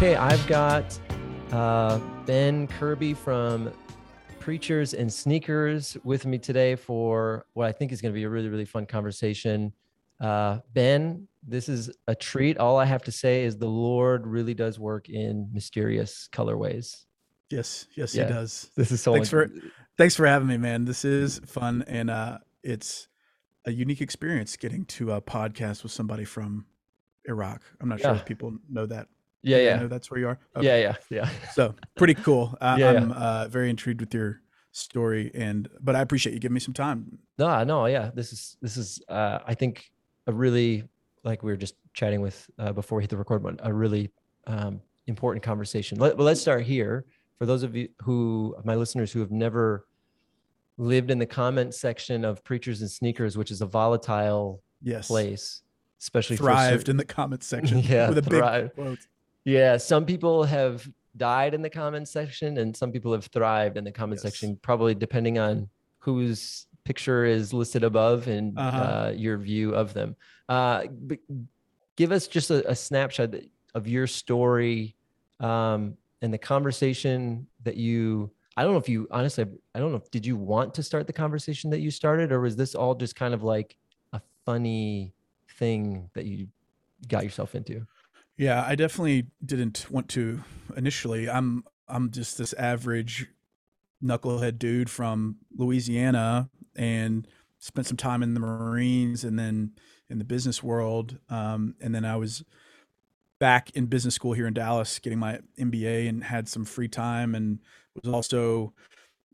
Okay, I've got uh, Ben Kirby from Preachers and Sneakers with me today for what I think is going to be a really, really fun conversation. Uh, ben, this is a treat. All I have to say is the Lord really does work in mysterious colorways. Yes, yes, Yeah. he does. This is so Thanks for thanks for having me, man. This is fun and uh it's a unique experience getting to a podcast with somebody from Iraq. I'm not sure if people know that. Yeah, yeah, know that's where you are. yeah, yeah, yeah. So pretty cool. Uh, Yeah, yeah. I'm uh, very intrigued with your story, and but I appreciate you giving me some time. No, no, yeah. This is this is uh I think a really like we were just chatting with uh, before we hit the record button, a really um important conversation. Let, well, let's start here. For those of you who my listeners who have never lived in the comment section of Preachers and Sneakers, which is a volatile Yes, place, especially thrived certain- in the comments section. Yeah, with a big quote. Yeah, some people have died in the comment section and some people have thrived in the comment Yes. section, probably depending on whose picture is listed above and Uh-huh. uh, your view of them. Uh, but give us just a, a snapshot of your story um, and the conversation that you. I don't know if you honestly, I don't know. if Did you want to start the conversation that you started, or was this all just kind of like a funny thing that you got yourself into? Yeah, I definitely didn't want to initially. I'm I'm just this average knucklehead dude from Louisiana and spent some time in the Marines and then in the business world. Um, and then I was back in business school here in Dallas getting my MBA and had some free time and was also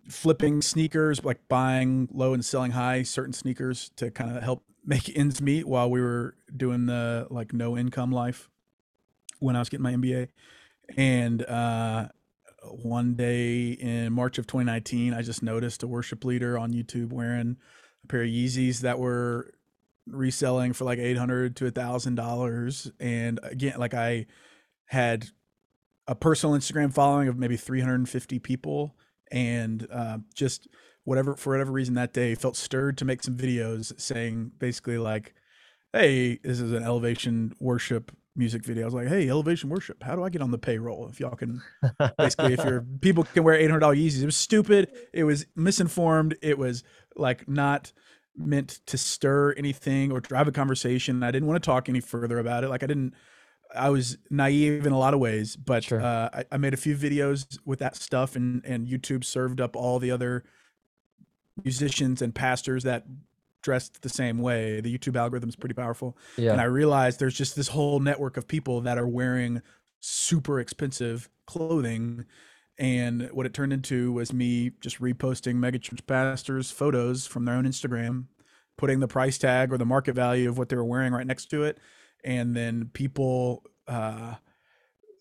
flipping sneakers, like buying low and selling high certain sneakers to kind of help make ends meet while we were doing the like no income life when I was getting my MBA. And uh, one day in March of 2019, I just noticed a worship leader on YouTube wearing a pair of Yeezys that were reselling for like 800 to a thousand dollars. And again, like I had a personal Instagram following of maybe 350 people and uh, just whatever, for whatever reason that day felt stirred to make some videos saying basically like, Hey, this is an elevation worship music video. I was like, Hey, elevation worship. How do I get on the payroll? If y'all can basically if you're people can wear eight hundred dollar Yeezys. It was stupid. It was misinformed. It was like not meant to stir anything or drive a conversation. I didn't want to talk any further about it. Like I didn't. I was naive in a lot of ways, but Sure. uh, I, I made a few videos with that stuff, and and YouTube served up all the other musicians and pastors that dressed the same way. The YouTube algorithm is pretty powerful and I realized there's just this whole network of people that are wearing super expensive clothing. And what it turned into was me just reposting megachurch pastors' photos from their own Instagram, putting the price tag or the market value of what they were wearing right next to it. And then people uh,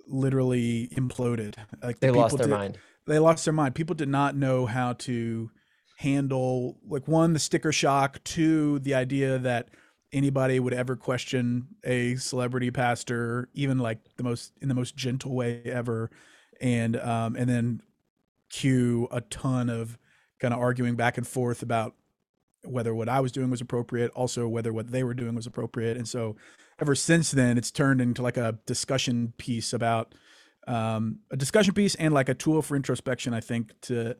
literally imploded. Like the they lost people their did- mind. they lost their mind. People did not know how to handle like one the sticker shock, two the idea that anybody would ever question a celebrity pastor, even like the most in the most gentle way ever, and um and then cue a ton of kind of arguing back and forth about whether what I was doing was appropriate, also whether what they were doing was appropriate, and so ever since then it's turned into like a discussion piece about um, a discussion piece and like a tool for introspection, I think, to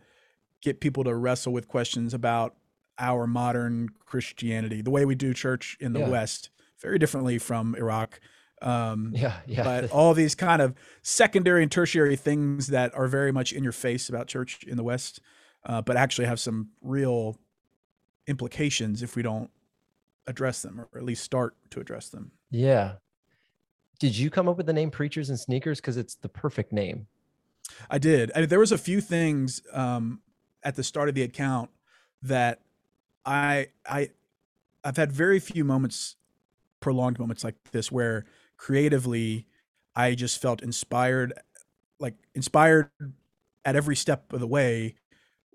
get people to wrestle with questions about our modern Christianity, the way we do church in the Yeah. West, very differently from Iraq. Um, Yeah, yeah. but all these kind of secondary and tertiary things that are very much in your face about church in the West, uh, but actually have some real implications if we don't address them or at least start to address them. Yeah. Did you come up with the name Preachers and Sneakers? Because it's the perfect name. I did. I mean, there was a few things um, at the start of the account that I I I've had very few moments, prolonged moments like this where creatively I just felt inspired, like inspired at every step of the way,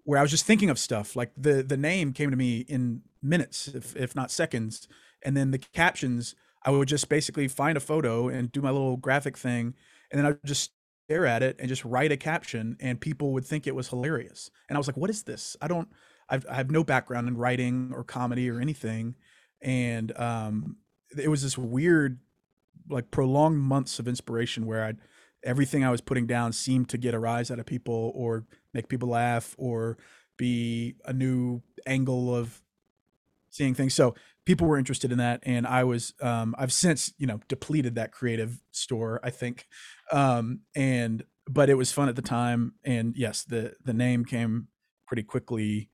where I was just thinking of stuff. Like the the name came to me in minutes, if if not seconds, and then the captions I would just basically find a photo and do my little graphic thing, and then I would just stare at it and just write a caption and people would think it was hilarious. And i was like what is this? I don't I've, i have no background in writing or comedy or anything. And um it was this weird like prolonged months of inspiration where i'd everything I was putting down seemed to get a rise out of people or make people laugh or be a new angle of seeing things. So people were interested in that, and I was. Um, I've since you know depleted that creative store. I think, um, and but it was fun at the time, and yes, the the name came pretty quickly,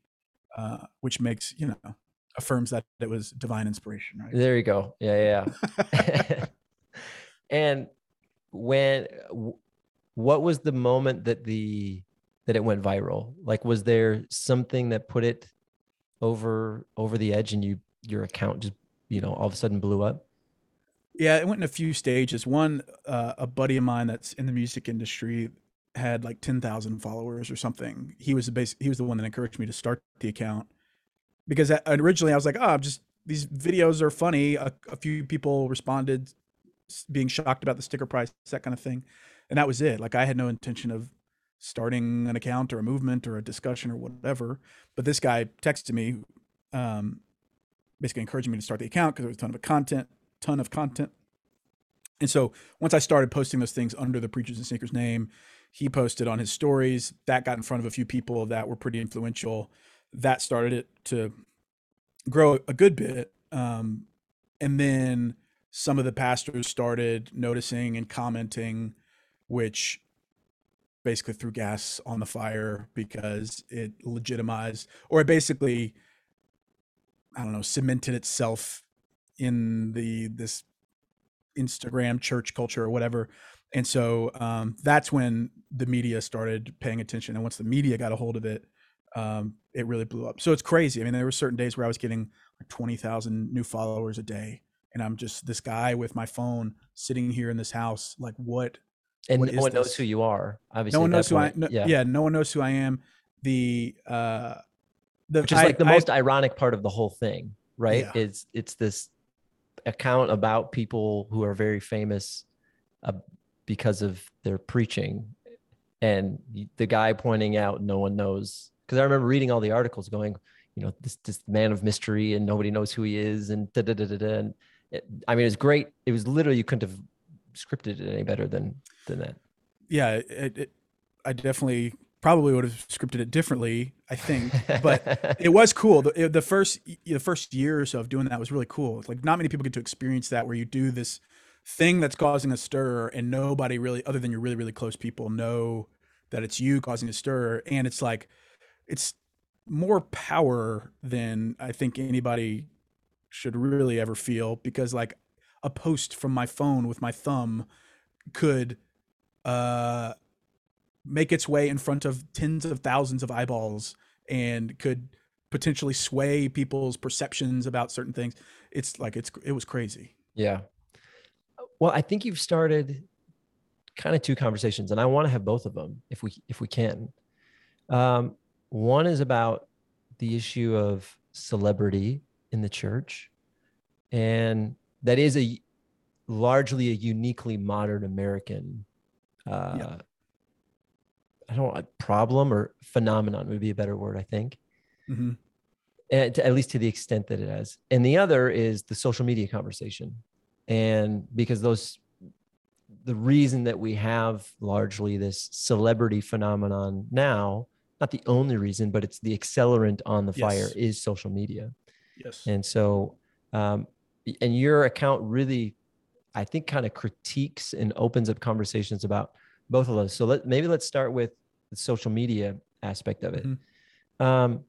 uh, which makes you know affirms that it was divine inspiration, right? There you go. Yeah, yeah. and when what was the moment that the that it went viral like was there something that put it over over the edge and you your account just you know all of a sudden blew up yeah it went in a few stages one uh, a buddy of mine that's in the music industry had like 10,000 followers or something he was the base he was the one that encouraged me to start the account because originally i was like oh I'm just these videos are funny a, a few people responded being shocked about the sticker price, that kind of thing. And that was it. Like I had no intention of starting an account or a movement or a discussion or whatever. But this guy texted me, um, basically encouraging me to start the account because there was a ton of content, ton of content. And so once I started posting those things under the Preachers and Sneakers name, he posted on his stories. That got in front of a few people that were pretty influential. That started it to grow a good bit. Um, and then some of the pastors started noticing and commenting, which basically threw gas on the fire because it legitimized or it basically I don't know, cemented itself in the this Instagram church culture or whatever. And so um, that's when the media started paying attention. And once the media got a hold of it, um, it really blew up. So it's crazy. I mean, there were certain days where I was getting like 20,000 new followers a day and I'm just this guy with my phone sitting here in this house. Like what? And what no one this? knows who you are. Obviously, no one knows who I. No, yeah. yeah, no one knows who I am. The uh, the which is I, like the I, most ironic part of the whole thing, right? Yeah. It's it's this account about people who are very famous uh, because of their preaching, and the guy pointing out no one knows because I remember reading all the articles going, you know, this this man of mystery and nobody knows who he is and da da da da da. And it, I mean, it's great. It was literally you couldn't have scripted it any better than than that. Yeah, it, it, I definitely probably would have scripted it differently. I think, but it was cool. The, the first the first year or so of doing that was really cool. Like not many people get to experience that, where you do this thing that's causing a stir, and nobody really, other than your really really close people, know that it's you causing a stir, and it's like it's more power than I think anybody should really ever feel because like a post from my phone with my thumb could uh make its way in front of tens of thousands of eyeballs and could potentially sway people's perceptions about certain things it's like it's it was crazy yeah well i think you've started kind of two conversations and i want to have both of them if we if we can um one is about the issue of celebrity in the church. And that is a largely a uniquely modern American uh, yeah. I don't know, problem or phenomenon would be a better word, I think. Mm-hmm. And to, at least to the extent that it has. And the other is the social media conversation. And because those, the reason that we have largely this celebrity phenomenon now, not the only reason, but it's the accelerant on the yes. fire is social media. Yes. And so, um, and your account really, I think, kind of critiques and opens up conversations about both of those. So let maybe let's start with the social media aspect of it. Mm-hmm. Um,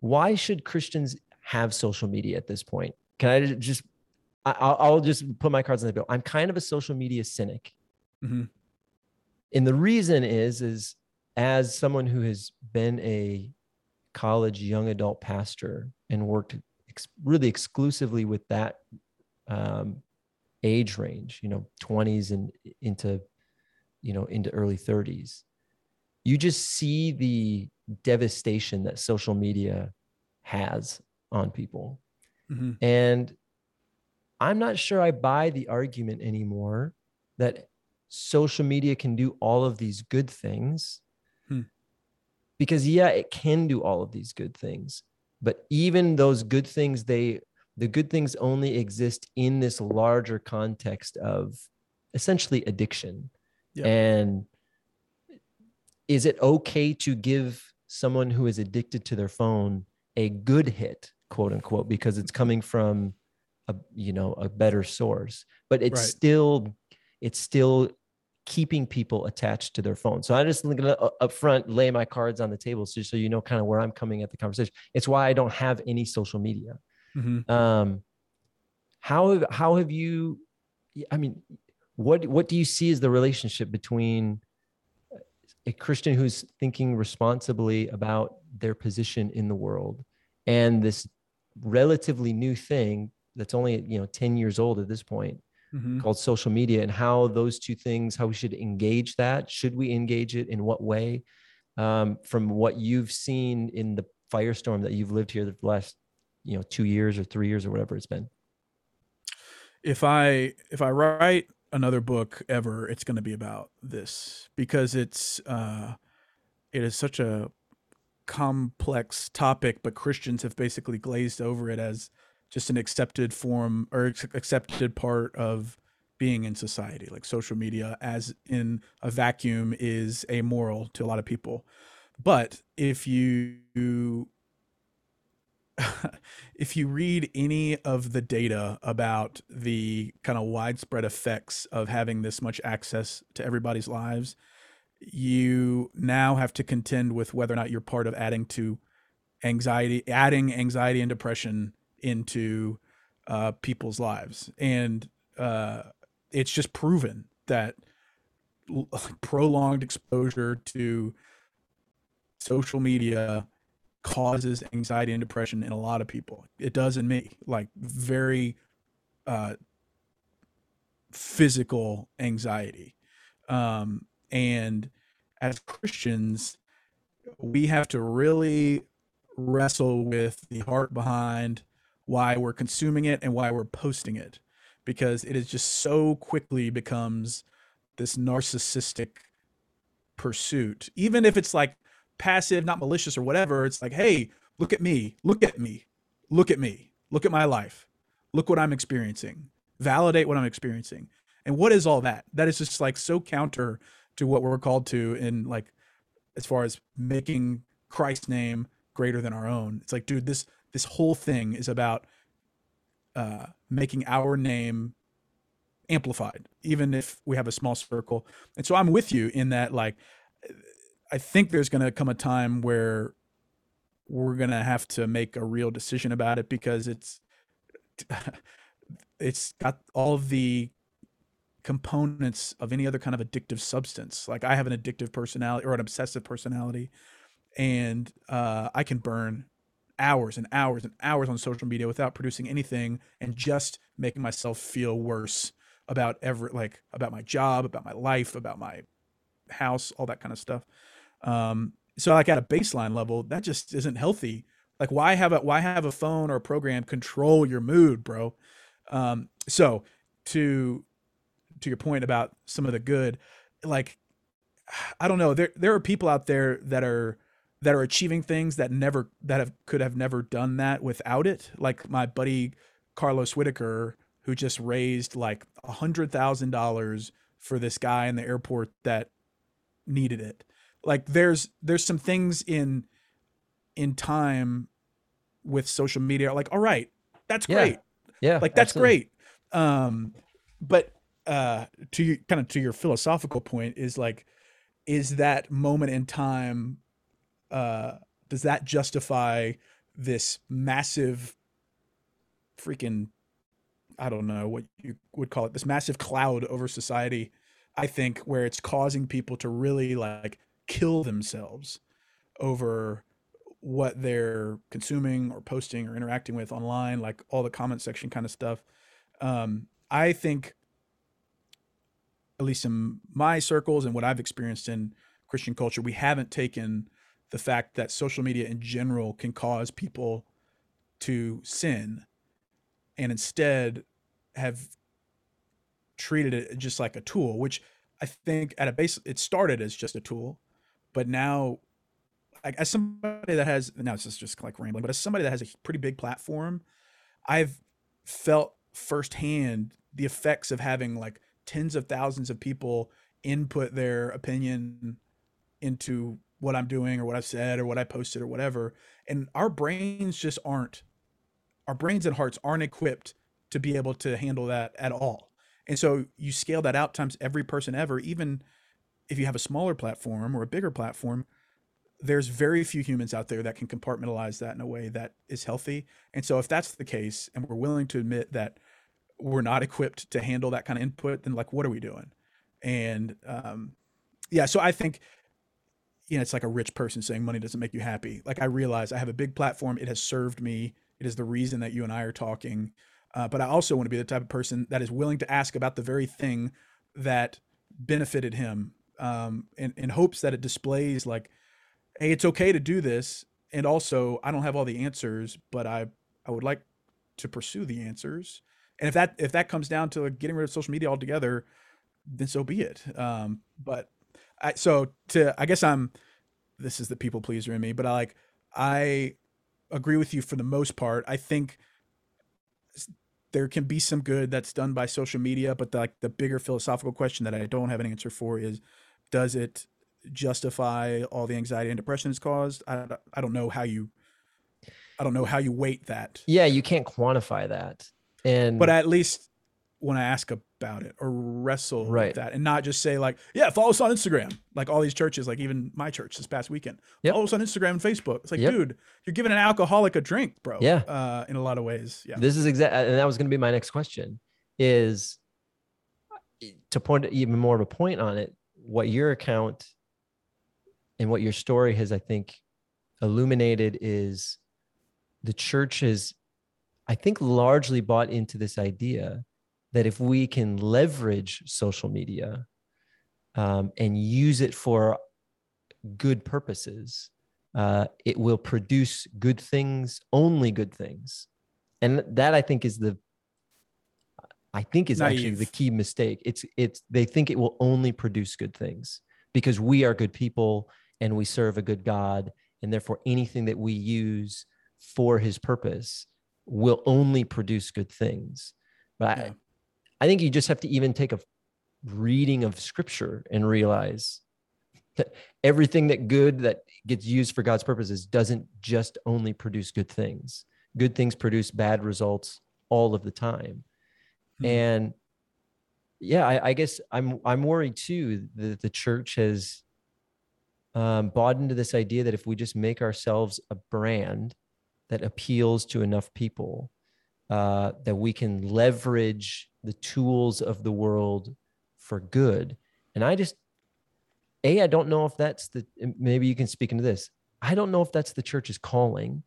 why should Christians have social media at this point? Can I just, I'll, I'll just put my cards on the table. I'm kind of a social media cynic. Mm-hmm. And the reason is, is as someone who has been a college young adult pastor and worked ex- really exclusively with that um, age range, you know, 20s and into, you know, into early 30s, you just see the devastation that social media has on people. Mm-hmm. And I'm not sure I buy the argument anymore that social media can do all of these good things because yeah it can do all of these good things but even those good things they the good things only exist in this larger context of essentially addiction. And is it okay to give someone who is addicted to their phone a good hit, quote unquote, because it's coming from a you know a better source, but it's Right. still it's still keeping people attached to their phone. So I just at up front, lay my cards on the table, so so you know kind of where I'm coming at the conversation. It's why I don't have any social media. Mhm. Um, how how have you? I mean, what what do you see as the relationship between a Christian who's thinking responsibly about their position in the world and this relatively new thing that's only you know 10 years old at this point Mhm. called social media and how those two things how we should engage that should we engage it in what way um, from what you've seen in the firestorm that you've lived here the last you know two years or three years or whatever it's been if I if I write another book ever, it's going to be about this because it's uh, it is such a complex topic, but Christians have basically glazed over it as just an accepted form or accepted part of being in society. Like social media, as in a vacuum, is amoral to a lot of people. But if you if you read any of the data about the kind of widespread effects of having this much access to everybody's lives, you now have to contend with whether or not you're part of adding to anxiety, adding anxiety and depression into uh, people's lives. And uh, it's just proven that prolonged exposure to social media causes anxiety and depression in a lot of people. It does in me, like very uh, physical anxiety. Um, and as Christians, we have to really wrestle with the heart behind why we're consuming it and why we're posting it because it is just so quickly becomes this narcissistic pursuit even if it's like passive not malicious or whatever it's like hey look at me look at me look at me look at my life look what i'm experiencing validate what i'm experiencing. And what is all that? That is just like so counter to what we're called to in like as far as making christ's name greater than our own. It's like dude this this whole thing is about uh making our name amplified even if we have a small circle. And so i'm with you in that like i think there's going to come a time where we're going to have to make a real decision about it because it's it's got all of the components of any other kind of addictive substance. Like i have an addictive personality or an obsessive personality and uh, i can burn hours and hours and hours on social media without producing anything and just making myself feel worse about every like about my job about my life about my house all that kind of stuff um so like at a baseline level that just isn't healthy. Like why have a why have a phone or a program control your mood bro? Um so to to your point about some of the good like i don't know. There there are people out there that are that are achieving things that never that have could have never done that without it. Like my buddy carlos whittaker who just raised like a hundred thousand dollars for this guy in the airport that needed it like there's there's some things in in time with social media like all right that's Yeah, great. Yeah like that's absolutely. great. Um but uh to your kind of to your philosophical point is like is that moment in time uh does that justify this massive freaking i don't know what you would call it this massive cloud over society i think where it's causing people to really like kill themselves over what they're consuming or posting or interacting with online like all the comment section kind of stuff. Um i think at least in my circles and what i've experienced in christian culture we haven't taken the fact that social media in general can cause people to sin and instead have treated it just like a tool which i think at a base it started as just a tool but now like as somebody that has now this is just like rambling but as somebody that has a pretty big platform i've felt firsthand the effects of having like tens of thousands of people input their opinion into what I'm doing or what I've said or what I posted or whatever. And our brains just aren't, our brains and hearts aren't equipped to be able to handle that at all. And so you scale that out times every person ever, even if you have a smaller platform or a bigger platform, there's very few humans out there that can compartmentalize that in a way that is healthy. And so if that's the case and we're willing to admit that we're not equipped to handle that kind of input, then like what are we doing? And um yeah, so I think you know, it's like a rich person saying money doesn't make you happy. Like I realize I have a big platform. It has served me. It is the reason that you and I are talking. Uh, but I also want to be the type of person that is willing to ask about the very thing that benefited him um, in, in hopes that it displays like, hey, it's okay to do this. And also, I don't have all the answers, but I, I would like to pursue the answers. And if that if that comes down to getting rid of social media altogether, then so be it. Um, but I, so to I guess I'm this is the people pleaser in me, but I like I agree with you for the most part. I think there can be some good that's done by social media, but the, like the bigger philosophical question that I don't have an answer for is, does it justify all the anxiety and depression it's caused? I, I don't know how you, I don't know how you weight that. Yeah, you can't quantify that. And but at least when I ask about it or wrestle Right. with that and not just say like, yeah, follow us on Instagram. Like all these churches, like even my church this past weekend, Yep. follow us on Instagram and Facebook. It's like, Yep. dude, you're giving an alcoholic a drink, bro. Yeah. Uh, in a lot of ways. Yeah. this is exactly and that was going to be my next question is to point even more of a point on it what your account and what your story has i think illuminated is the church has i think largely bought into this idea that if we can leverage social media um, and use it for good purposes uh, it will produce good things only good things. And that i think is the i think is actually the key mistake. It's it's they think it will only produce good things because we are good people and we serve a good god and therefore anything that we use for his purpose will only produce good things. But Yeah. I, I think you just have to even take a reading of scripture and realize that everything that good that gets used for god's purposes doesn't just only produce good things. Good things produce bad results all of the time Hmm. and yeah I, I guess i'm i'm worried too that the church has um, bought into this idea that if we just make ourselves a brand that appeals to enough people uh, that we can leverage the tools of the world for good. And i just a i don't know if that's the maybe you can speak into this. I don't know if that's the church's calling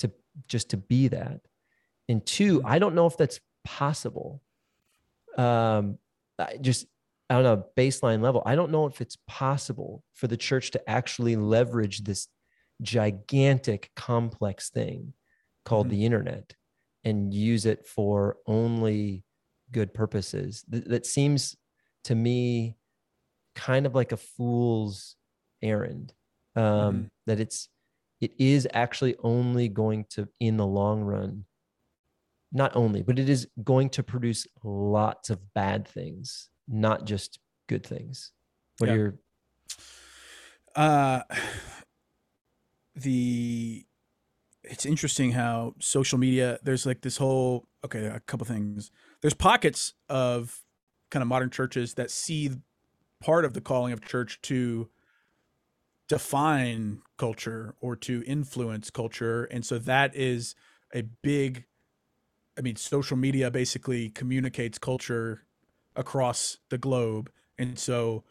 to just to be that. And two i don't know if that's possible um I just on a baseline level i don't know if it's possible for the church to actually leverage this gigantic complex thing called Mhm. the internet and use it for only good purposes Th- that seems to me kind of like a fool's errand um Mhm. that it's it is actually only going to in the long run not only but it is going to produce lots of bad things not just good things. What Yeah. are your Uh, the it's interesting how social media there's like this whole okay a couple things. There's pockets of kind of modern churches that see part of the calling of church to define culture or to influence culture. And so that is a big i mean social media basically communicates culture across the globe. And so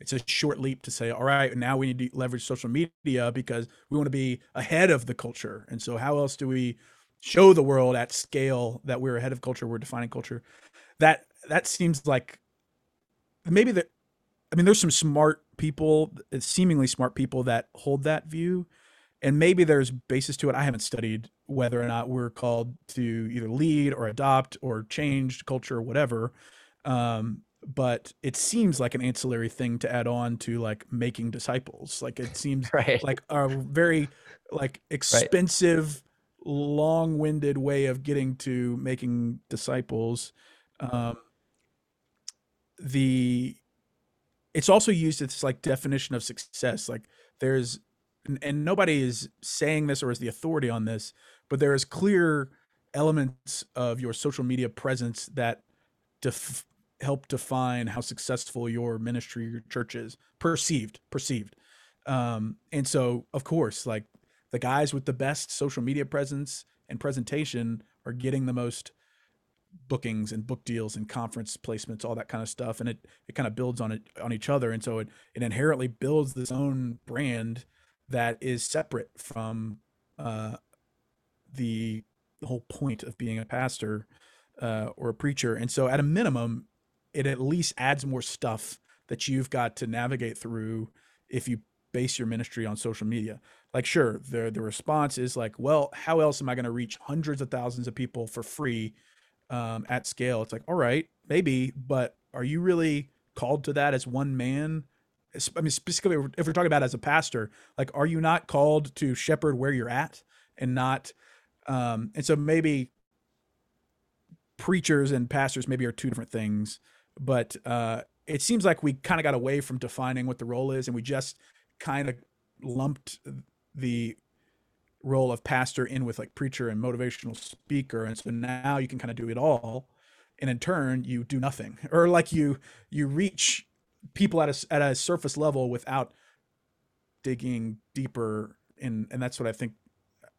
it's a short leap to say all right now we need to leverage social media because we want to be ahead of the culture. And so how else do we show the world at scale that we're ahead of culture we're defining culture? That that seems like maybe that i mean there's some smart people seemingly smart people that hold that view and maybe there's basis to it. I haven't studied whether or not we're called to either lead or adopt or change culture or whatever. Um, but it seems like an ancillary thing to add on to like making disciples. Like it seems right. like a very like expensive long-winded way of getting to making disciples. Um the it's also used as like definition of success. Like there's and, nobody is saying this or is the authority on this, but there is clear elements of your social media presence that def- help define how successful your ministry, your church is perceived, perceived. Um, and so, of course, like the guys with the best social media presence and presentation are getting the most bookings and book deals and conference placements, all that kind of stuff. And it, it kind of builds on it on each other. And so it, it inherently builds this own brand that is separate from uh, the whole point of being a pastor uh, or a preacher. And so at a minimum, it at least adds more stuff that you've got to navigate through if you base your ministry on social media. Like, sure, the the response is like, well, how else am I going to reach hundreds of thousands of people for free um, at scale? It's like, all right, maybe, but are you really called to that as one man? I mean, specifically, if we're talking about as a pastor, like, are you not called to shepherd where you're at and not? Um, and so maybe preachers and pastors maybe are two different things, but uh, it seems like we kind of got away from defining what the role is, and we just kind of lumped the role of pastor in with like preacher and motivational speaker and so now you can kind of do it all and in turn you do nothing or like you you reach people at a, at a surface level without digging deeper in and that's what i think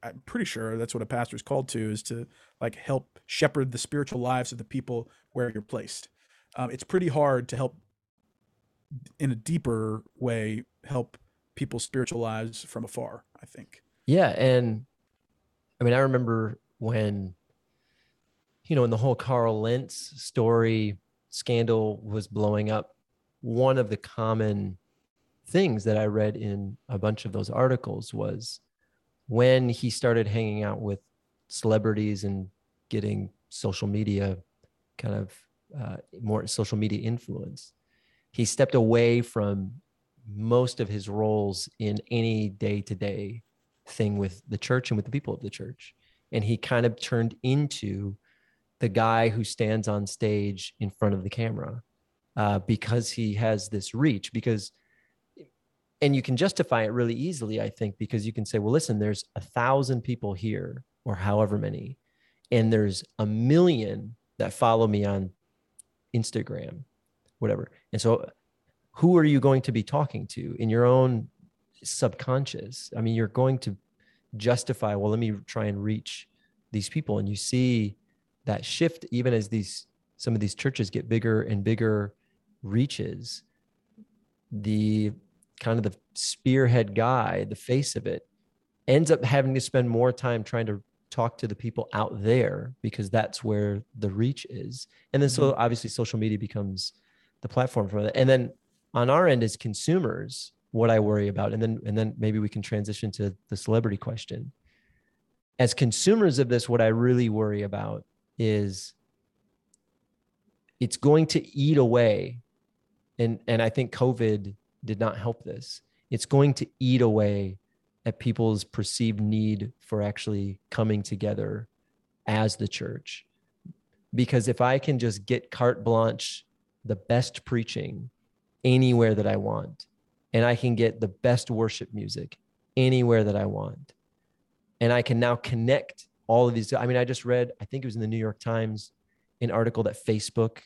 i'm pretty sure that's what a pastor is called to is to like help shepherd the spiritual lives of the people where you're placed um, it's pretty hard to help in a deeper way help people's spiritual lives from afar, I think. Yeah. And I mean, I remember when, you know, when the whole Carl Lentz story scandal was blowing up, one of the common things that I read in a bunch of those articles was when he started hanging out with celebrities and getting social media kind of uh, more social media influence, he stepped away from most of his roles in any day to day thing with the church and with the people of the church. And he kind of turned into the guy who stands on stage in front of the camera uh, because he has this reach. Because, and you can justify it really easily, I think, because you can say, well, listen, there's a thousand people here or however many, and there's a million that follow me on Instagram, whatever. And so who are you going to be talking to in your own subconscious? I mean, you're going to justify, well, let me try and reach these people. And you see that shift even as these some of these churches get bigger and bigger reaches, the kind of the spearhead guy, the face of it, ends up having to spend more time trying to talk to the people out there because that's where the reach is. And then so mm-hmm. obviously social media becomes the platform for that. And then on our end as consumers what i worry about and then and then maybe we can transition to the celebrity question as consumers of this what i really worry about is it's going to eat away and and i think covid did not help this it's going to eat away at people's perceived need for actually coming together as the church because if i can just get carte blanche the best preaching anywhere that I want. And I can get the best worship music anywhere that I want. And I can now connect all of these. I mean, I just read, I think it was in the New York Times, an article that Facebook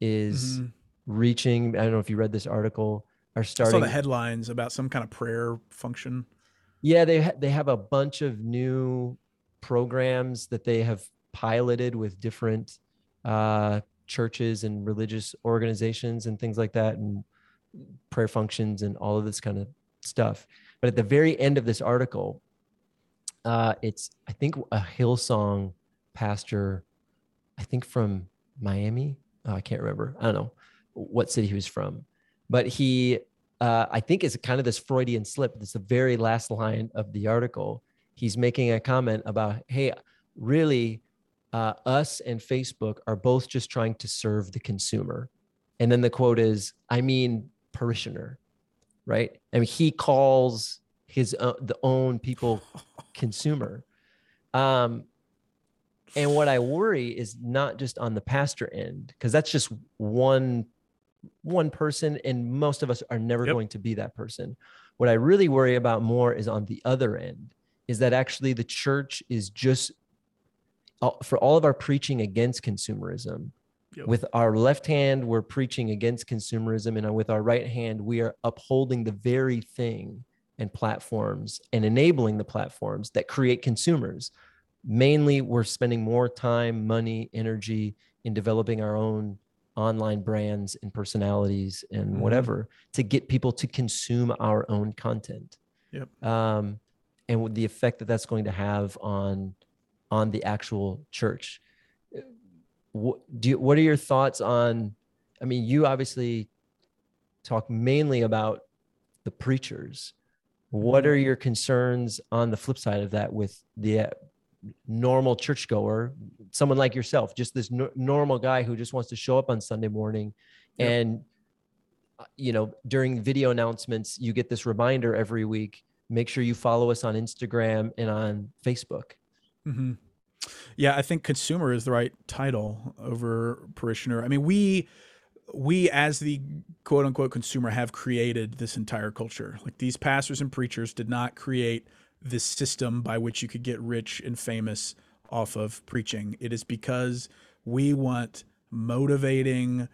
is mm-hmm. Reaching. I don't know if you read this article. Are starting I saw the headlines about some kind of prayer function. Yeah, they ha- they have a bunch of new programs that they have piloted with different uh, churches and religious organizations and things like that and prayer functions and all of this kind of stuff but at the very end of this article uh, it's i think a hillsong pastor i think from miami oh, i can't remember i don't know what city he was from but he uh, i think is kind of this freudian slip it's the very last line of the article he's making a comment about hey really uh, us and Facebook are both just trying to serve the consumer. And then the quote is, I mean, parishioner, right? I mean, he calls his uh, the own people consumer. Um, and what I worry is not just on the pastor end, because that's just one one person and most of us are never Yep. going to be that person what i really worry about more is on the other end is that actually the church is just uh, for all of our preaching against consumerism Yep. with our left hand we're preaching against consumerism and with our right hand we are upholding the very thing and platforms and enabling the platforms that create consumers mainly we're spending more time money energy in developing our own online brands and personalities and Mhm. whatever to get people to consume our own content Yep. um, and with the effect that that's going to have on on the actual church what do you, what are your thoughts on i mean you obviously talk mainly about the preachers what Mhm. are your concerns on the flip side of that with the uh, normal churchgoer someone like yourself just this no- normal guy who just wants to show up on sunday morning Yep. and uh, you know during video announcements you get this reminder every week make sure you follow us on instagram and on facebook hmm Yeah, I think consumer is the right title over parishioner. I mean, we we as the quote unquote consumer have created this entire culture. Like these pastors and preachers did not create this system by which you could get rich and famous off of preaching. It is because we want motivating,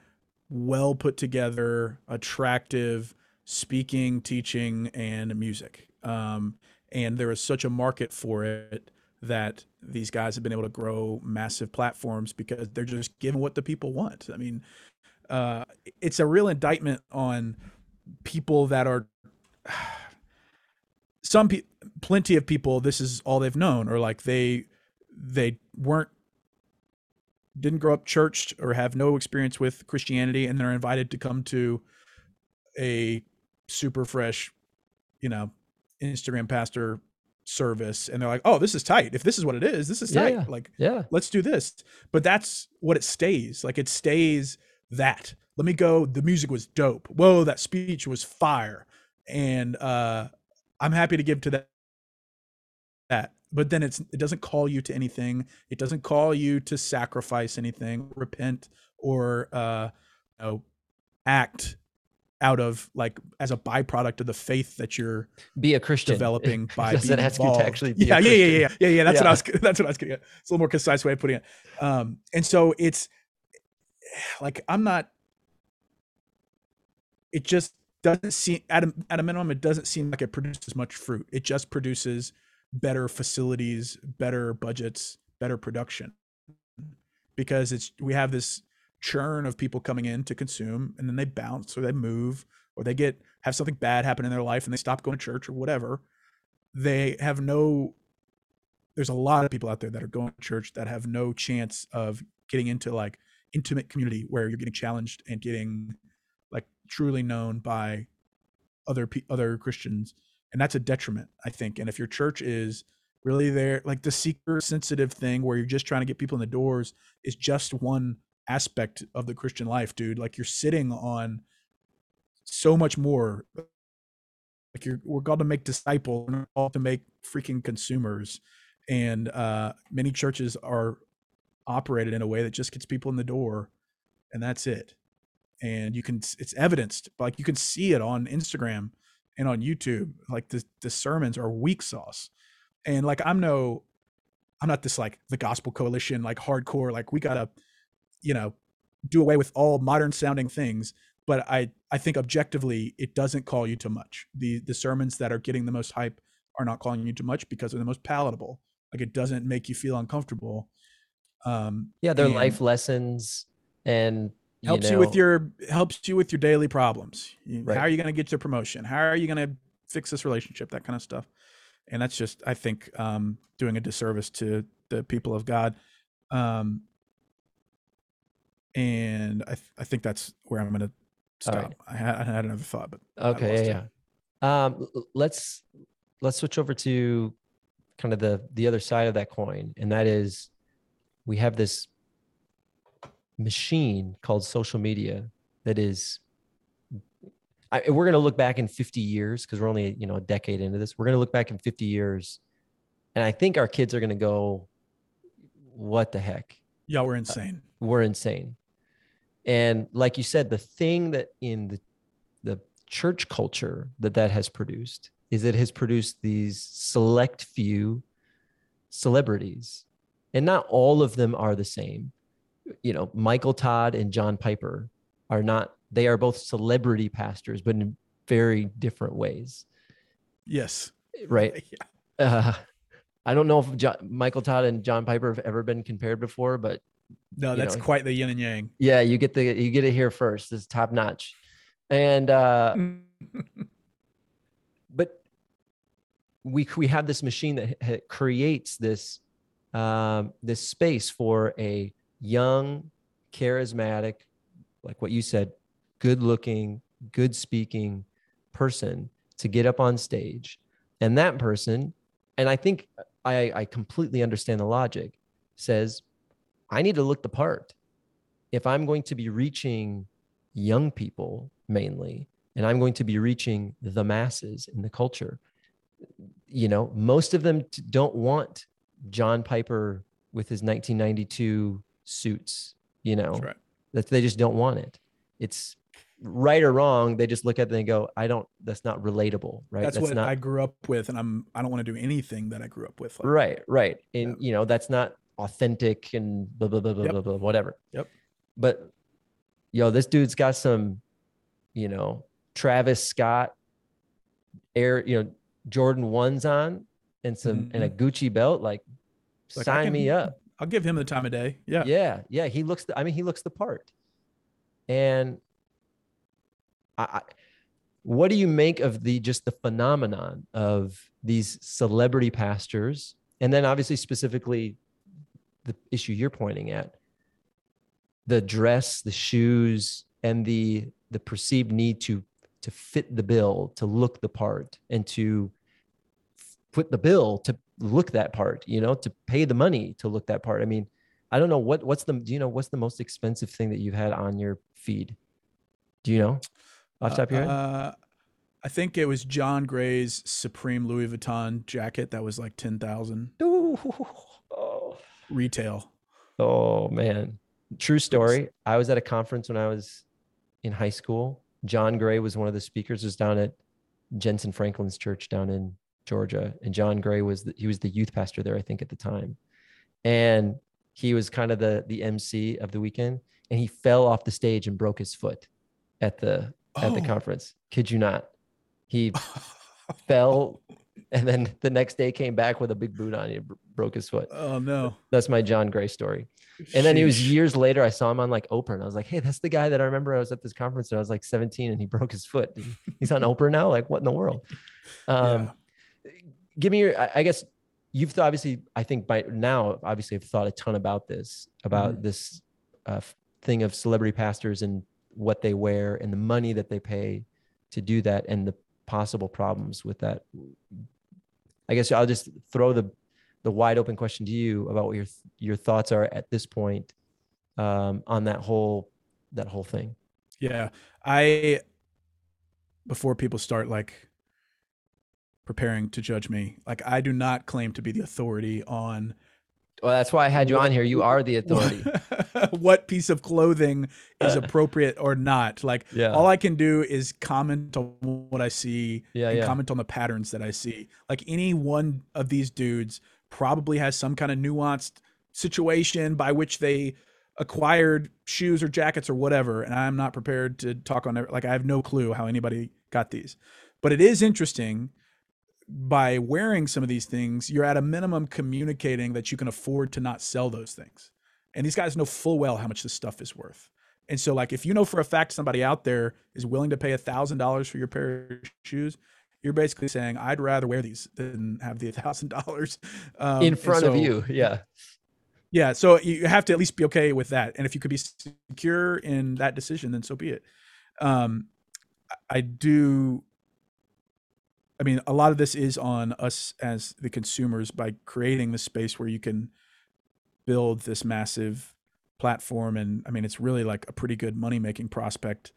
well put together, attractive speaking, teaching, and music. Um, and there is such a market for it that these guys have been able to grow massive platforms because they're just giving what the people want. I mean, uh, it's a real indictment on people that are some pe- plenty of people. This is all they've known, or like they they weren't didn't grow up churched or have no experience with Christianity, and they're invited to come to a super fresh, you know, Instagram pastor service, and they're like, "Oh, this is tight. If this is what it is, this is tight. yeah. Like, yeah let's do this." But that's what it stays. Like, it stays that. Let me go. The music was dope. Whoa, that speech was fire, and uh, I'm happy to give to that. That, but then it's it doesn't call you to anything. It doesn't call you to sacrifice anything, repent, or uh, you know, act out of like as a byproduct of the faith that you're be a christian developing by doesn't being ask you to actually be yeah, yeah, yeah, yeah, yeah, yeah. That's what I was. That's what I was getting at. It's a little more concise way of putting it. Um, and so it's like I'm not. It just doesn't seem at a at a minimum. It doesn't seem like it produces much fruit. It just produces better facilities, better budgets, better production, because it's we have this churn of people coming in to consume and then they bounce or they move or they get have something bad happen in their life and they stop going to church or whatever they have no there's a lot of people out there that are going to church that have no chance of getting into like intimate community where you're getting challenged and getting like truly known by other other Christians and that's a detriment I think. And if your church is really there like the seeker sensitive thing where you're just trying to get people in the doors is just one aspect of the Christian life dude. Like you're sitting on so much more. Like you're we're called to make disciples we're called to make freaking consumers. And uh many churches are operated in a way that just gets people in the door and that's it and you can it's evidenced like you can see it on instagram and on youtube like the the sermons are weak sauce. And like i'm no i'm not this like the gospel coalition like hardcore like we gotta you know do away with all modern sounding things but i i think objectively it doesn't call you to much. The the sermons that are getting the most hype are not calling you to much because they're the most palatable. Like it doesn't make you feel uncomfortable um yeah they're and life lessons and you helps you with your helps you with your daily problems. Right. how are you going to get your promotion? How are you going to fix this relationship? That kind of stuff. And that's just i think um doing a disservice to the people of god. Um and i, th- I think that's where i'm going to stop. Right. I, had, I had another thought but okay yeah, yeah. um let's let's switch over to kind of the the other side of that coin and that is we have this machine called social media that is I, we're going to look back in 50 years because we're only you know a decade into this. We're going to look back in 50 years and i think our kids are going to go what the heck? Y'all were uh, insane. we're insane. And like you said, the thing that in the the church culture that that has produced is it has produced these select few celebrities, and not all of them are the same. You know, Michael Todd and John Piper are not. They are both celebrity pastors, but in very different ways. Yes. Right. Yeah. Uh, I don't know if John, Michael Todd and John Piper have ever been compared before, but No, that's know, quite the yin and yang. yeah, you get the you get it here first. It's top notch, and uh, but we we have this machine that ha- creates this um, this space for a young, charismatic, like what you said, good looking, good speaking person to get up on stage, and that person, and I think I I completely understand the logic, says, I need to look the part. If I'm going to be reaching young people mainly, and I'm going to be reaching the masses in the culture, you know, most of them don't want John Piper with his 1992 suits, you know, That's right. that they just don't want it. It's right or wrong. They just look at it and go, I don't, that's not relatable, right? That's, what not I grew up with, and I'm I don't want to do anything that I grew up with. Like, right right and Yeah. you know that's not authentic and blah blah blah blah Yep. blah blah whatever Yep. but yo this dude's got some you know travis scott air you know jordan ones on and some and a gucci belt like, Mm-hmm. Like, sign me up I'll give him the time of day. Yeah. yeah yeah he looks the, i mean he looks the part and I, I what do you make of the just the phenomenon of these celebrity pastors and then obviously specifically the issue you're pointing at the dress the shoes and the the perceived need to to fit the bill to look the part and to put the bill to look that part you know to pay the money to look that part i mean i don't know what what's the do you know what's the most expensive thing that you've had on your feed do you know off top of your head Uh, I think it was John Gray's Supreme Louis Vuitton jacket that was like ten thousand oh. retail. Oh man, true story. I was at a conference when I was in high school. John Gray was one of the speakers. Was down at Jentezen Franklin's church down in Georgia, and John Gray was the, he was the youth pastor there, I think, at the time, and he was kind of the the MC of the weekend, and he fell off the stage and broke his foot at the at the Oh. conference. Kid you not, he fell. And then the next day came back with a big boot on. He broke his foot. oh no. That's my John Gray story. And then it was years later. I saw him on like Oprah, and I was like, "Hey, that's the guy that I remember. I was at this conference, and I was like 17, and he broke his foot. He's on Oprah now. Like, what in the world?" Um, Give me your. I, guess you've obviously. I think by now, obviously, have thought a ton about this, about Mm-hmm. this uh, thing of celebrity pastors and what they wear and the money that they pay to do that, and the possible problems with that. I guess I'll just throw the the wide open question to you about what your your thoughts are at this point um, on that whole that whole thing. Yeah. I before people start like preparing to judge me, like I do not claim to be the authority on Well, that's why I had you on here. You are the authority. what piece of clothing is appropriate or not. Like Yeah. all I can do is comment on what I see Yeah, and yeah. comment on the patterns that I see. Like any one of these dudes probably has some kind of nuanced situation by which they acquired shoes or jackets or whatever and I'm not prepared to talk on it like I have no clue how anybody got these. But it is interesting by wearing some of these things, you're at a minimum communicating that you can afford to not sell those things. And these guys know full well how much this stuff is worth. And so, like, if you know for a fact somebody out there is willing to pay a thousand dollars for your pair of shoes, you're basically saying, "I'd rather wear these than have the thousand dollars um, in and front of you. Yeah. Yeah, so you have to at least be okay with that. And if you could be secure in that decision, then so be it. Um, I do. I mean, a lot of this is on us as the consumers by creating the space where you can build this massive platform. And I mean, it's really like a pretty good money making prospect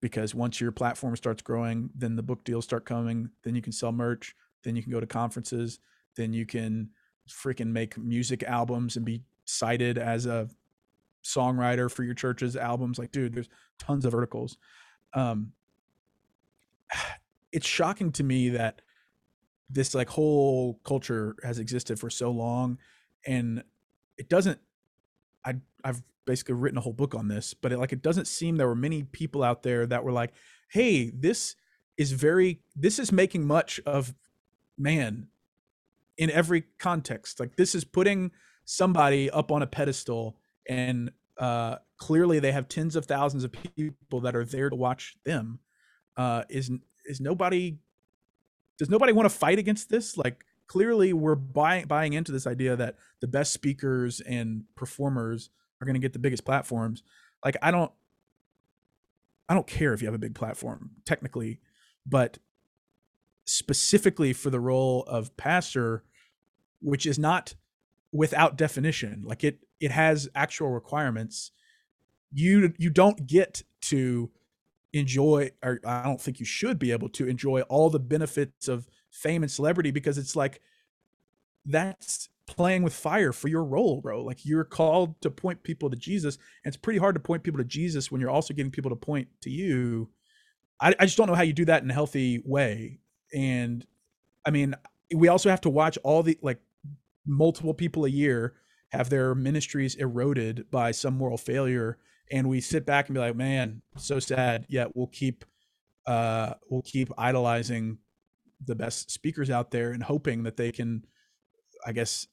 because once your platform starts growing, then the book deals start coming, then you can sell merch, then you can go to conferences, then you can freaking make music albums and be cited as a songwriter for your church's albums. Like, dude, there's tons of verticals. Um, it's shocking to me that this like whole culture has existed for so long and it doesn't i i've basically written a whole book on this but it, like it doesn't seem there were many people out there that were like hey this is very this is making much of man in every context. Like this is putting somebody up on a pedestal and uh clearly they have tens of thousands of people that are there to watch them uh is is nobody does nobody want to fight against this? Like clearly we're buying buying into this idea that the best speakers and performers are going to get the biggest platforms. Like I don't I don't care if you have a big platform technically, but specifically for the role of pastor which is not without definition. Like it it has actual requirements. You you don't get to enjoy or I don't think you should be able to enjoy all the benefits of fame and celebrity because it's like that's playing with fire for your role, bro. Like you're called to point people to Jesus, and it's pretty hard to point people to Jesus when you're also getting people to point to you. I, I just don't know how you do that in a healthy way. And I mean, we also have to watch all the like multiple people a year have their ministries eroded by some moral failure and we sit back and be like, man, so sad. Yet we'll keep uh, we'll keep idolizing the best speakers out there and hoping that they can, I guess,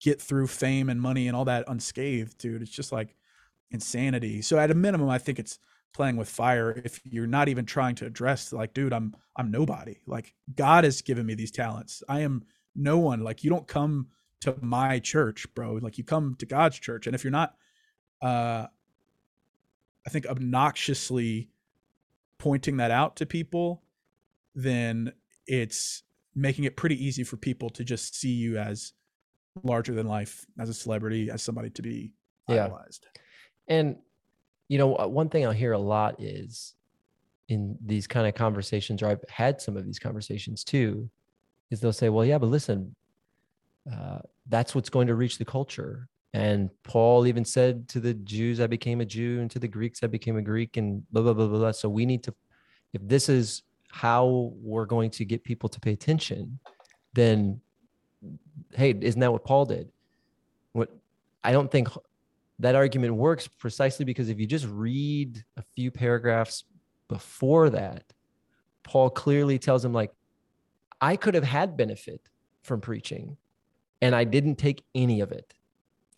get through fame and money and all that unscathed, dude. It's just like insanity. So at a minimum, I think it's playing with fire if you're not even trying to address like dude i'm i'm nobody like god has given me these talents i am no one like you don't come to my church bro like you come to god's church and if you're not uh, I think obnoxiously pointing that out to people, then it's making it pretty easy for people to just see you as larger than life, as a celebrity, as somebody to be yeah. idolized. And you know, one thing I'll hear a lot is in these kind of conversations, or I've had some of these conversations too, is they'll say, "Well, yeah, but listen, uh, that's what's going to reach the culture. And Paul even said to the Jews, I became a Jew, and to the Greeks, I became a Greek, and blah, blah, blah, blah, blah. So we need to, if this is how we're going to get people to pay attention, then hey, isn't that what Paul did? What I don't think that argument works precisely because if you just read a few paragraphs before that, Paul clearly tells him, like, I could have had benefit from preaching, and I didn't take any of it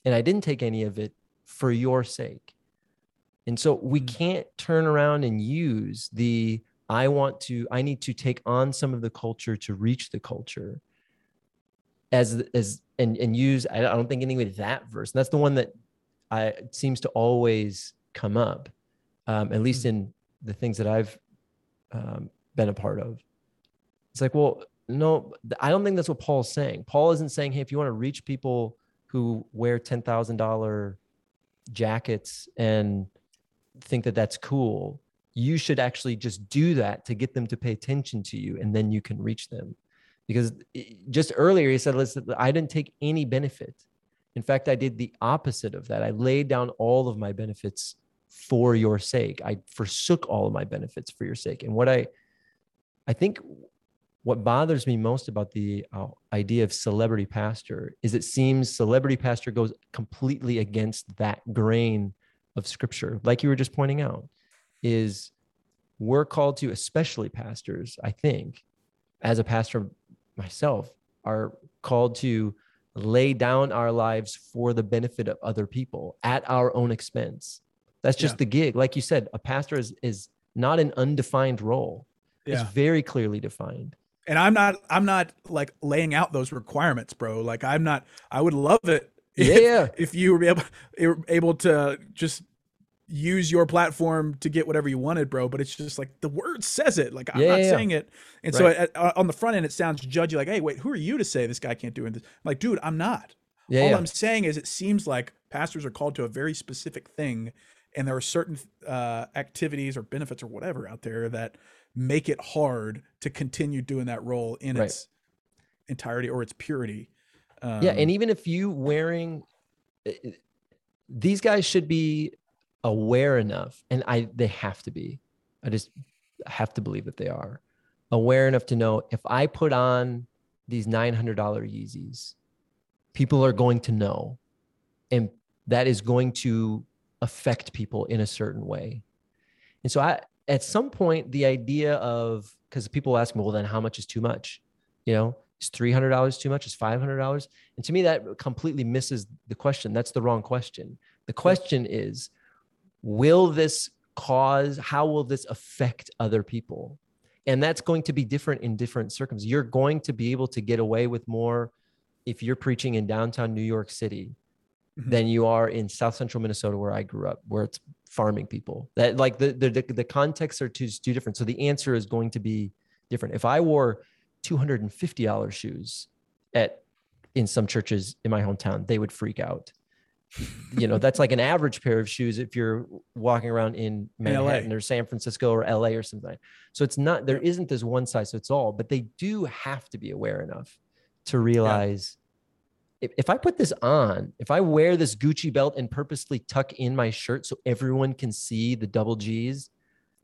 and I didn't take any of it for your sake. And so we mm. can't turn around and use the I want to, I need to take on some of the culture to reach the culture as, as, and, and use, I don't think anyway that verse. And that's the one that I seems to always come up, um, at least mm. in the things that I've um, been a part of. It's like, well, no, I don't think that's what Paul's saying. Paul isn't saying, hey, if you want to reach people who wear $10,000 jackets and think that that's cool. You should actually just do that to get them to pay attention to you and then you can reach them. Because eh, just earlier he said, listen, I didn't take any benefit. In fact, I did the opposite of that. I laid down all of my benefits for your sake. I forsook all of my benefits for your sake. And what I I think what bothers me most about the uh, idea of celebrity pastor is it seems celebrity pastor goes completely against that grain of scripture like you were just pointing out is we're called to especially pastors i think as a pastor myself are called to lay down our lives for the benefit of other people at our own expense that's just yeah. the gig like you said a pastor is is not an undefined role yeah. it's very clearly defined and I'm not I'm not like laying out those requirements, bro. Like I'm not. I would love it. If, yeah. If you were able able to just use your platform to get whatever you wanted, bro. But it's just like the word says it. Like I'm yeah, not yeah. saying it. And right. so uh, on the front end, it sounds judgy. Like, hey, wait, who are you to say this guy can't do it? I'm like, dude, I'm not. Yeah, All I'm saying is, it seems like pastors are called to a very specific thing, and there are certain uh, activities or benefits or whatever out there that make it hard to continue doing that role in right. its entirety or its purity. Um, yeah, and even if you wearing, these guys should be aware enough, and I they have to be. I just have to believe that they are aware enough to know if I put on these $900 Yeezys, people are going to know. And that is going to affect people in a certain way. And so I at some point the idea of because people ask me, well, then how much is too much? You know, is $300 too much? Is $500? And to me, that completely misses the question. That's the wrong question. The question is, will this cause, how will this affect other people? And that's going to be different in different circumstances. You're going to be able to get away with more if you're preaching in downtown New York City mm-hmm. than you are in South Central Minnesota, where I grew up, where it's farming people. That like the the the, contexts are too, too different. So the answer is going to be different. If I wore $250 shoes at in some churches in my hometown, they would freak out. you know, that's like an average pair of shoes if you're walking around in Manhattan or San Francisco or LA or something. So it's not there isn't this one size fits all, but they do have to be aware enough to realize. If, if I put this on, if I wear this Gucci belt and purposely tuck in my shirt so everyone can see the double G's,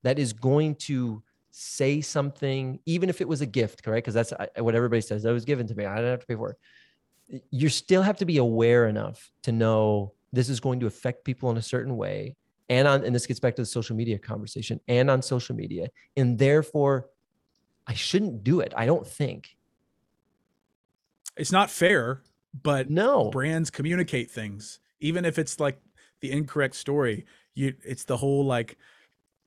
that is going to say something, even if it was a gift, correct? Because that's what everybody says. That was given to me. I didn't have to pay for it. You still have to be aware enough to know this is going to affect people in a certain way. And on, and this gets back to the social media conversation and on social media. And therefore, I shouldn't do it. I don't think. It's not fair, but no brands communicate things, even if it's like the incorrect story. You, it's the whole like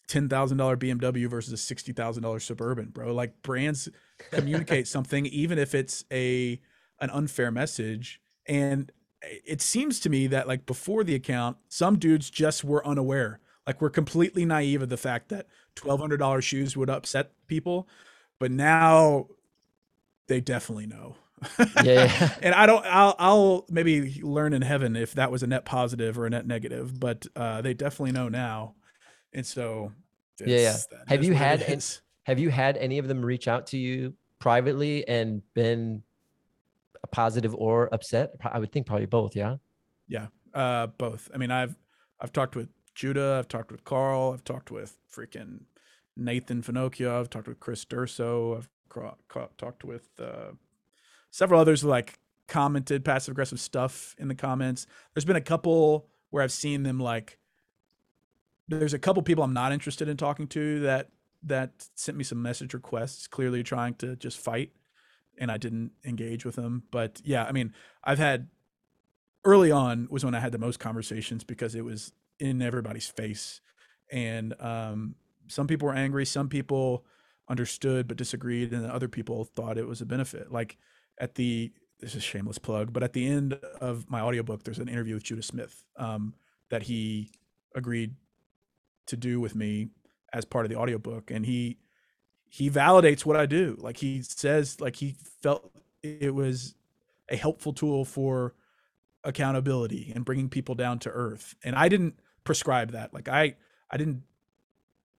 ten thousand dollar BMW versus a sixty thousand dollar Suburban, bro. Like brands communicate something, even if it's a an unfair message. And it seems to me that like before the account, some dudes just were unaware. Like we're completely naive of the fact that twelve hundred dollar shoes would upset people, but now they definitely know. Yeah, yeah. and I don't. I'll, I'll maybe learn in heaven if that was a net positive or a net negative, but uh, they definitely know now and so yeah, yeah. Have you had any, have you had any of them reach out to you privately and been a positive or upset? I would think probably both. Yeah. Yeah. Uh, both. I mean, I've I've talked with Judah. I've talked with Carl. I've talked with freaking Nathan Finochio. I've talked with Chris Durso. I've talked with uh, several others like commented passive aggressive stuff in the comments. There's been a couple where I've seen them like there's a couple people I'm not interested in talking to that that sent me some message requests, clearly trying to just fight, and I didn't engage with them. But yeah, I mean, I've had early on was when I had the most conversations because it was in everybody's face, and um, some people were angry, some people understood but disagreed, and other people thought it was a benefit. Like at the this is shameless plug, but at the end of my audiobook, there's an interview with Judah Smith um, that he agreed to do with me as part of the audiobook and he he validates what I do. Like he says like he felt it was a helpful tool for accountability and bringing people down to earth. And I didn't prescribe that. Like I I didn't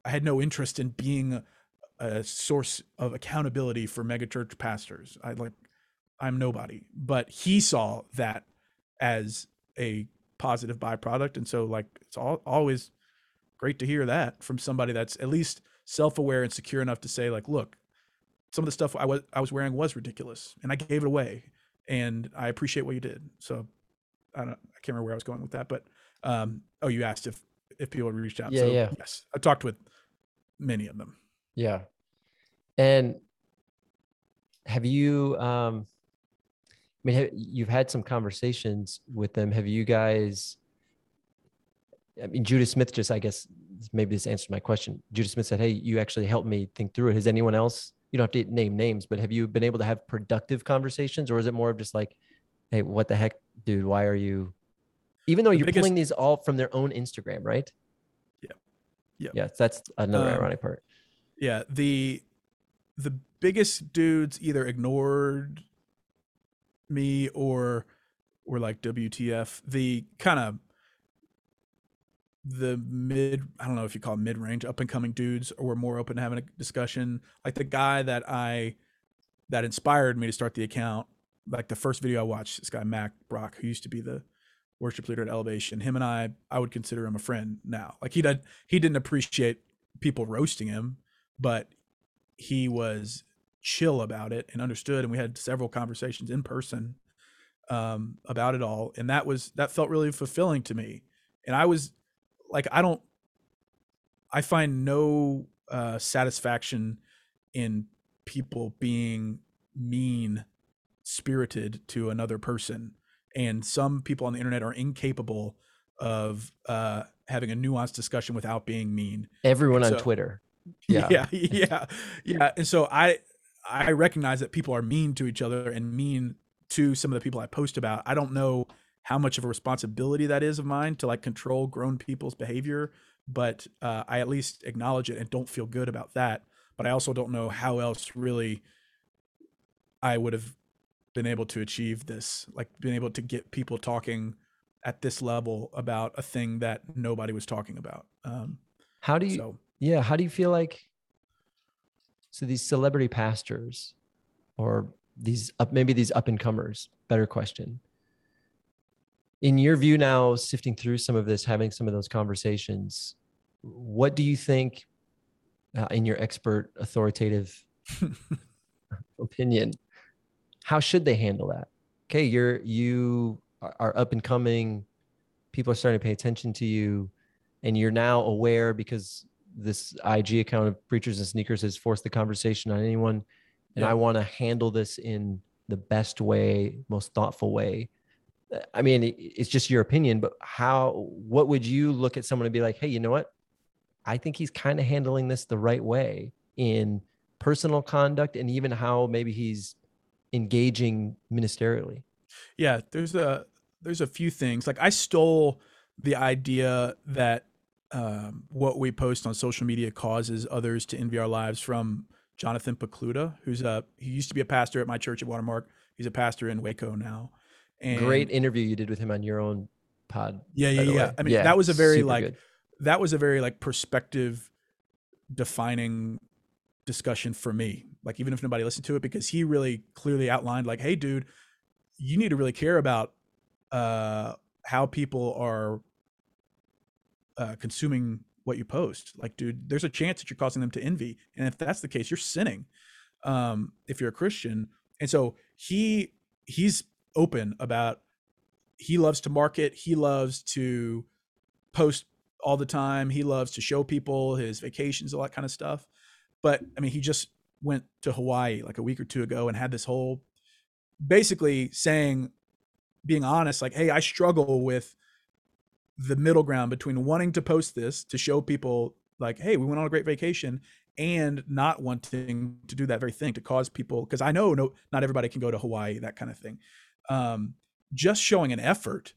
I had no interest in being a, a source of accountability for megachurch pastors. I like I'm nobody. But he saw that as a positive byproduct. And so like it's all always great to hear that from somebody that's at least self-aware and secure enough to say like look some of the stuff I was I was wearing was ridiculous and I gave it away and I appreciate what you did. So I don't I can't remember where I was going with that but um oh you asked if if people reached out. Yeah so yeah. yes I talked with many of them. Yeah. And have you um mean have, you've had some conversations with them have you guys I mean, Judah Smith just, I guess, maybe this answered my question. Judah Smith said, Hey, you actually helped me think through it. Has anyone else, you don't have to name names, but have you been able to have productive conversations or is it more of just like, Hey, what the heck, dude? Why are you, even though the you're biggest, pulling these all from their own Instagram, right? Yeah. Yeah. Yeah. That's another um, ironic part. Yeah. The, the biggest dudes either ignored me or were like WTF. The kind of the mid i don't know if you call it mid-range up and coming dudes or were more open to having a discussion like the guy that i that inspired me to start the account like the first video i watched this guy mack brock who used to be the worship leader at Elevation. Him and I, I would consider him a friend now. Like he did, he didn't appreciate people roasting him, but he was chill about it and understood. And we had several conversations in person um, about it all, and that was that felt really fulfilling to me. And I was like, I don't, I find no uh, satisfaction in people being mean spirited to another person and some people on the internet are incapable of uh, having a nuanced discussion without being mean. Everyone so, on Twitter. Yeah. yeah, yeah, yeah. And so I I recognize that people are mean to each other and mean to some of the people I post about. I don't know how much of a responsibility that is of mine to like control grown people's behavior, but uh, I at least acknowledge it and don't feel good about that. But I also don't know how else really I would have been able to achieve this, like being able to get people talking at this level about a thing that nobody was talking about. Um, how do you? So, yeah, how do you feel like? So these celebrity pastors, or these up maybe these up and comers. Better question. In your view now, sifting through some of this, having some of those conversations, what do you think, uh, in your expert authoritative opinion, how should they handle that? Okay, you're you are up and coming. People are starting to pay attention to you, and you're now aware because this IG account of preachers and sneakers has forced the conversation on anyone. And yeah. I want to handle this in the best way, most thoughtful way. I mean, it's just your opinion, but how, what would you look at someone and be like, hey, you know what? I think he's kind of handling this the right way in personal conduct and even how maybe he's engaging ministerially? Yeah, there's a there's a few things. Like I stole the idea that um, what we post on social media causes others to envy our lives from Jonathan Pokluda, who's a he used to be a pastor at my church at Watermark. He's a pastor in Waco now. And Great interview you did with him on your own pod. Yeah, yeah, yeah. I mean, yeah, that was a very like good. that was a very like perspective defining discussion for me like even if nobody listened to it because he really clearly outlined like hey dude you need to really care about uh how people are uh consuming what you post. Like dude there's a chance that you're causing them to envy. And if that's the case you're sinning um if you're a christian. And so he he's open about he loves to market. He loves to post all the time. He loves to show people his vacations all that kind of stuff. But I mean, he just went to Hawaii like a week or two ago and had this whole basically saying, being honest, like, hey, I struggle with the middle ground between wanting to post this to show people, like, hey, we went on a great vacation and not wanting to do that very thing to cause people because I know no not everybody can go to Hawaii, that kind of thing. Um, just showing an effort,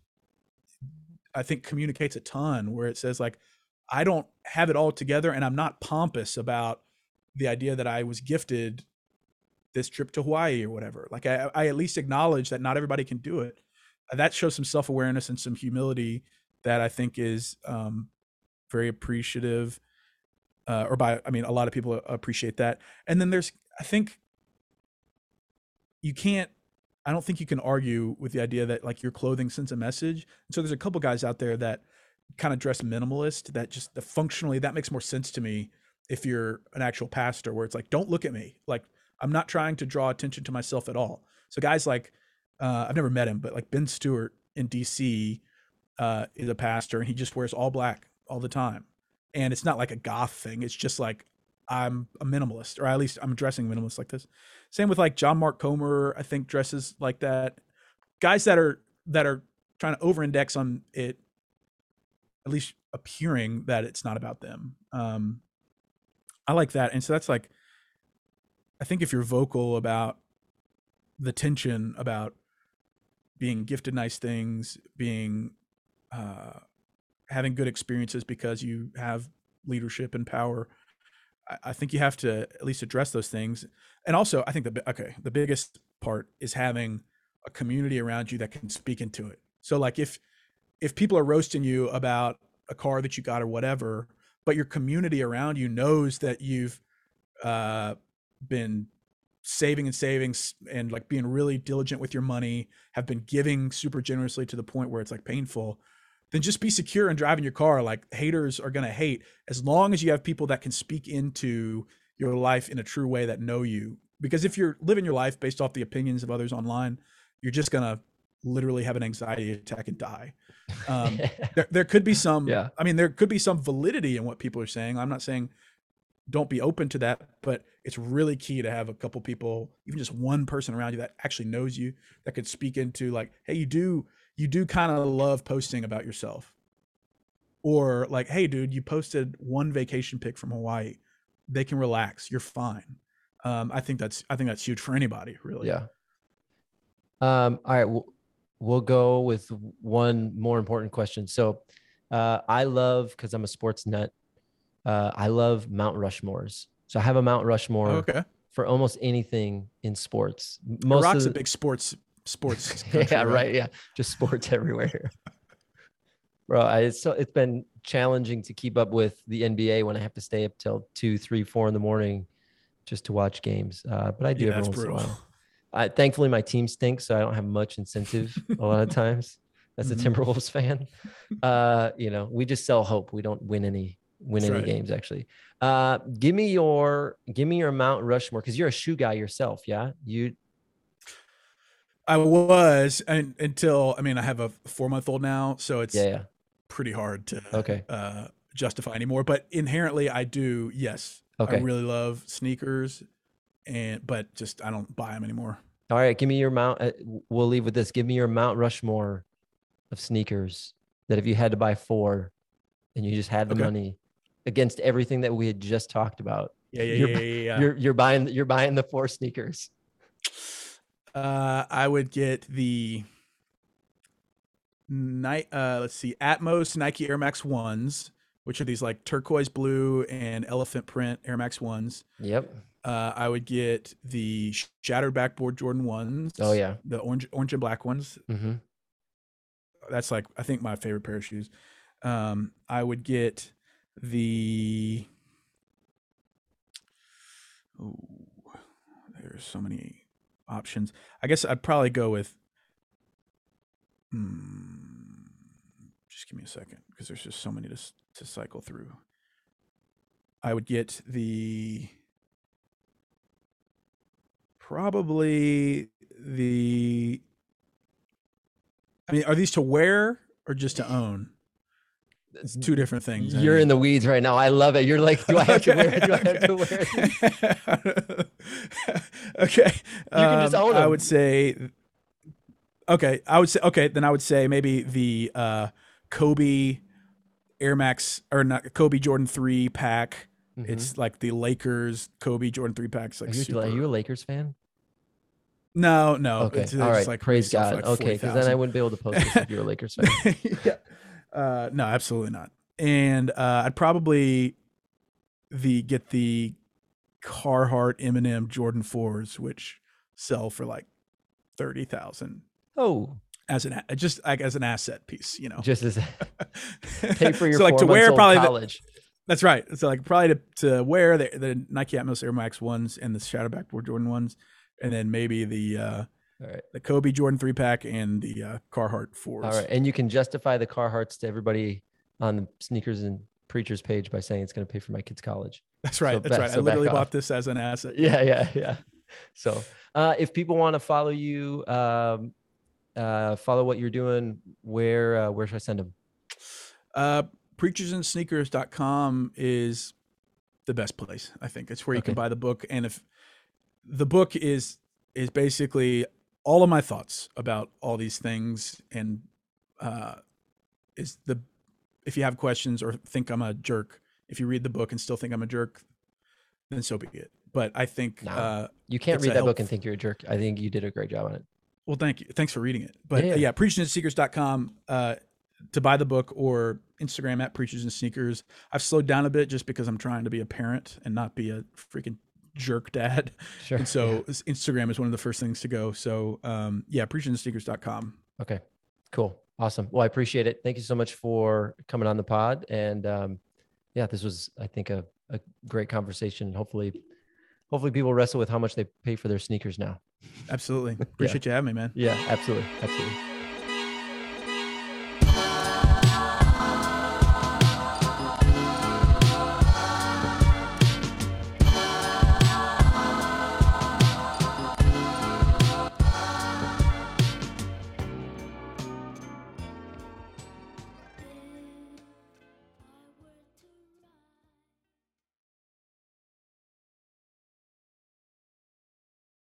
I think communicates a ton where it says like, I don't have it all together and I'm not pompous about the idea that I was gifted this trip to Hawaii or whatever. Like I, I at least acknowledge that not everybody can do it. That shows some self awareness and some humility that I think is um, very appreciative. Uh, or by, I mean, a lot of people appreciate that. And then there's, I think, you can't. I don't think you can argue with the idea that like your clothing sends a message. And so there's a couple guys out there that kind of dress minimalist that just the functionally that makes more sense to me if you're an actual pastor where it's like don't look at me like i'm not trying to draw attention to myself at all so guys like uh, i've never met him but like ben stuart in dc uh, is a pastor and he just wears all black all the time. And it's not like a goth thing it's just like i'm a minimalist or at least i'm dressing minimalist like this. Same with like john mark comer i think dresses like that. Guys that are that are trying to over index on it at least appearing that it's not about them. Um I like that. And so that's like, I think if you're vocal about the tension about being gifted nice things, being, uh, having good experiences because you have leadership and power, I, I think you have to at least address those things. And also, I think the, okay, the biggest part is having a community around you that can speak into it. So like if, if people are roasting you about a car that you got or whatever, but your community around you knows that you've uh, been saving and saving and like being really diligent with your money, have been giving super generously to the point where it's like painful, then just be secure and driving your car. Like haters are gonna hate as long as you have people that can speak into your life in a true way that know you. Because if you're living your life based off the opinions of others online, you're just gonna literally have an anxiety attack and die. Um, there, there could be some Yeah. i mean there could be some validity in what people are saying i'm not saying don't be open to that but it's really key to have a couple people even just one person around you that actually knows you that could speak into like hey you do you do kind of love posting about yourself or like hey dude you posted one vacation pic from hawaii they can relax you're fine um, i think that's i think that's huge for anybody really Yeah. Um, all right. We'll, we'll go with one more important question. So, uh, I love because I'm a sports nut. Uh, I love Mount Rushmores. So I have a Mount Rushmore okay for almost anything in sports. Most Iraq's of a the, big sports sports yeah, country, right. Yeah, just sports everywhere. Bro, I, it's so it's been challenging to keep up with the NBA when I have to stay up till two, three, four in the morning just to watch games. Uh, but I do yeah, every once in a while. I, thankfully, my team stinks, so I don't have much incentive a lot of times. As a Mhm. Timberwolves fan, uh, you know, we just sell hope. We don't win any win That's any right. games actually. Uh, give me your give me your Mount Rushmore because you're a shoe guy yourself. Yeah, you I was and, until I mean I have a four month old now, so it's yeah yeah pretty hard to okay uh, justify anymore. But inherently, I do. Yes, okay. I really love sneakers, and but just I don't buy them anymore. All right, give me your Mount. Uh, we'll leave with this. Give me your Mount Rushmore of sneakers that if you had to buy four, and you just had the Okay. money against everything that we had just talked about, Yeah, yeah, You're- yeah, yeah. yeah. you're you're buying you're buying the four sneakers. Uh, I would get the night. Uh, let's see, Atmos Nike Air Max ones, which are these like turquoise blue and elephant print Air Max ones. Yep. Uh, I would get the shattered backboard Jordan ones. Oh yeah. the orange, orange and black ones. hmm That's like I think my favorite pair of shoes. Um, I would get the. Oh, there's so many options. I guess I'd probably go with. Hmm, just give me a second because there's just so many to to cycle through. I would get the. Probably the. I mean, are these to wear or just to own? It's two different things. You're in the weeds right now. I love it. You're like, do I have to wear? Do I have to wear? wear? okay. You can just own I 'em. would say. Okay, I would say okay. Then I would say maybe the uh, Kobe Air Max or not Kobe Jordan three pack. Mhm. It's like the Lakers Kobe Jordan three packs. Like Are you, super. are you a Lakers fan? no, no. Okay. it's- they're All just, right. like Praise God. like, okay, because then I wouldn't be able to post this if you're a Lakers fan. yeah. Uh, no, absolutely not. And uh, I'd probably the get the Carhartt Eminem Jordan fours, which sell for like 30,000. Oh. as an just like as an asset piece, you know. just as a, pay for your so like to wear probably the, college. that's right. So like probably to, to wear the, the Nike Atmos Air Max ones and the Shadow Backboard Jordan ones, and then maybe the uh, right. the Kobe Jordan three pack and the uh, Carhartt fours. All right. And you can justify the Carhartts to everybody on the sneakers and preachers page by saying it's going to pay for my kids' college. That's right. So that's back- right. so I literally off. bought this as an asset. Yeah, yeah, yeah. So, uh, if people want to follow you, um, uh, follow what you're doing, where uh, where should I send them? Uh, preachersandsneakers.com is the best place. I think it's where you can buy the book. And if the book is is basically all of my thoughts about all these things, and uh, is the if you have questions or think I'm a jerk, if you read the book and still think I'm a jerk, then so be it. But I think, uh, You can't read that book and think you're a jerk. I think you did a great job on it. well, thank you. Thanks for reading it. But Yeah, yeah, yeah. preachersandsneakers.com uh, to buy the book or Instagram at preachers and sneakers. I've slowed down a bit just because I'm trying to be a parent and not be a freaking jerk dad. Sure. And so Yeah. Instagram is one of the first things to go. So um, yeah, preachersandsneakers.com. Okay. Cool. Awesome. Well, I appreciate it. Thank you so much for coming on the pod. And um, yeah, this was, I think, a, a great conversation. Hopefully, hopefully people wrestle with how much they pay for their sneakers now. Absolutely. Appreciate yeah. you having me, man. Yeah, absolutely. Absolutely.